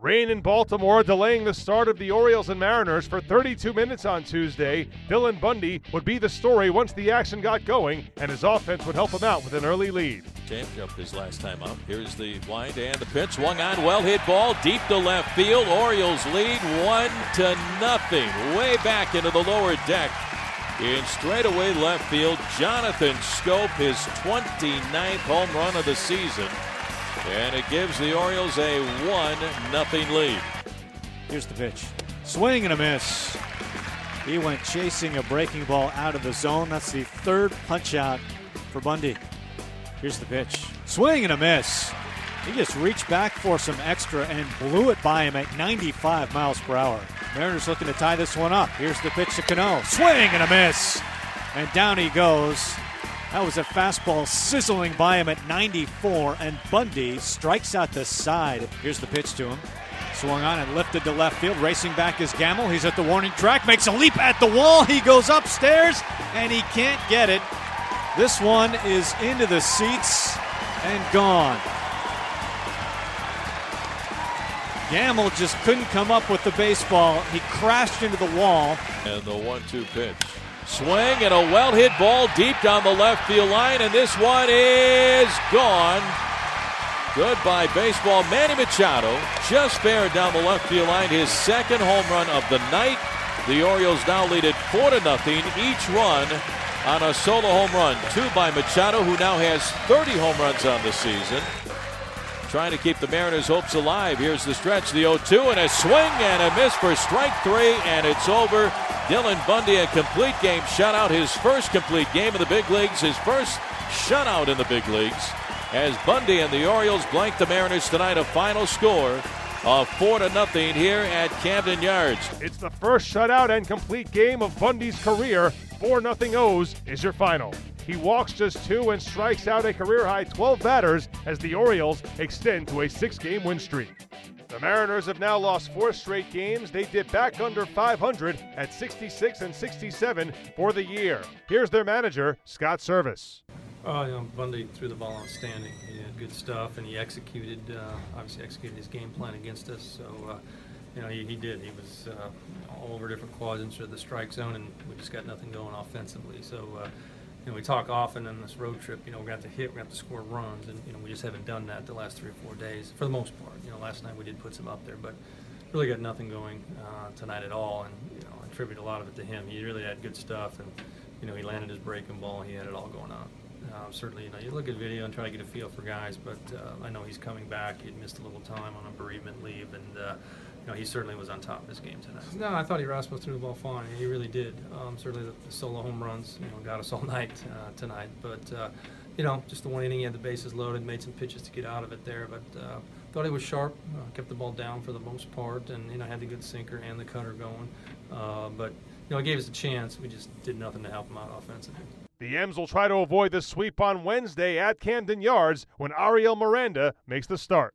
Rain in Baltimore delaying the start of the Orioles and Mariners for 32 minutes on Tuesday. Dylan Bundy would be the story once the action got going, and his offense would help him out with an early lead. Changeup his last time up. Here's the blind and the pitch. Swung on, well hit ball deep to left field. Orioles lead one to nothing. Way back into the lower deck. In straightaway left field, Jonathan Schoop, his 29th home run of the season. And it gives the Orioles a 1 nothing lead. Here's the pitch. Swing and a miss. He went chasing a breaking ball out of the zone. That's the third punch out for Bundy. Here's the pitch. Swing and a miss. He just reached back for some extra and blew it by him at 95 miles per hour. Mariners looking to tie this one up. Here's the pitch to Cano. Swing and a miss. And down he goes. That was a fastball sizzling by him at 94, and Bundy strikes out the side. Here's the pitch to him. Swung on and lifted to left field. Racing back is Gamel. He's at the warning track, makes a leap at the wall. He goes upstairs, and he can't get it. This one is into the seats and gone. Gamel just couldn't come up with the baseball. He crashed into the wall. And the one two pitch. Swing and a well hit ball deep down the left field line, and this one is gone. Goodbye, baseball. Manny Machado just fared down the left field line, his second home run of the night. The Orioles now lead it four to nothing. Each run on a solo home run. Two by Machado, who now has 30 home runs on the season. Trying to keep the Mariners' hopes alive. Here's the stretch, the 0-2, and a swing and a miss for strike three, and it's over. Dylan Bundy, a complete game shutout, his first complete game in the big leagues, his first shutout in the big leagues. As Bundy and the Orioles blank the Mariners tonight, a final score of four to nothing here at Camden Yards. It's the first shutout and complete game of Bundy's career. 4 0 O's is your final. He walks just two and strikes out a career high 12 batters as the Orioles extend to a six game win streak. The Mariners have now lost four straight games. They dip back under 500 at 66 and 67 for the year. Here's their manager, Scott Servais. Oh, you know, Bundy threw the ball outstanding. He had good stuff, and he executed, uh, obviously executed his game plan against us. So, uh, you know, he, he did. He was uh, all over different quadrants of the strike zone, and we just got nothing going offensively. So, uh, you know, we talk often on this road trip, you know, we have to hit, we have to score runs, and, you know, we just haven't done that the last three or four days, for the most part. You know, last night we did put some up there, but really got nothing going uh, tonight at all, and, you know, attribute a lot of it to him. He really had good stuff, and, you know, he landed his breaking ball, he had it all going on. Uh, certainly, you know, you look at video and try to get a feel for guys, but uh, I know he's coming back. He'd missed a little time on a bereavement leave, and uh, know, he certainly was on top of his game tonight. No, I thought he Erasmo threw the ball fine. He really did. Um, certainly, the, the, solo home runs, you know, got us all night uh, tonight. But uh, you know, just the one inning, he had the bases loaded, made some pitches to get out of it there, but. Uh, thought he was sharp, kept the ball down for the most part, and you know had the good sinker and the cutter going. but you know, it gave us a chance. We just did nothing to help him out offensively. The M's will try to avoid the sweep on Wednesday at Camden Yards when Ariel Miranda makes the start.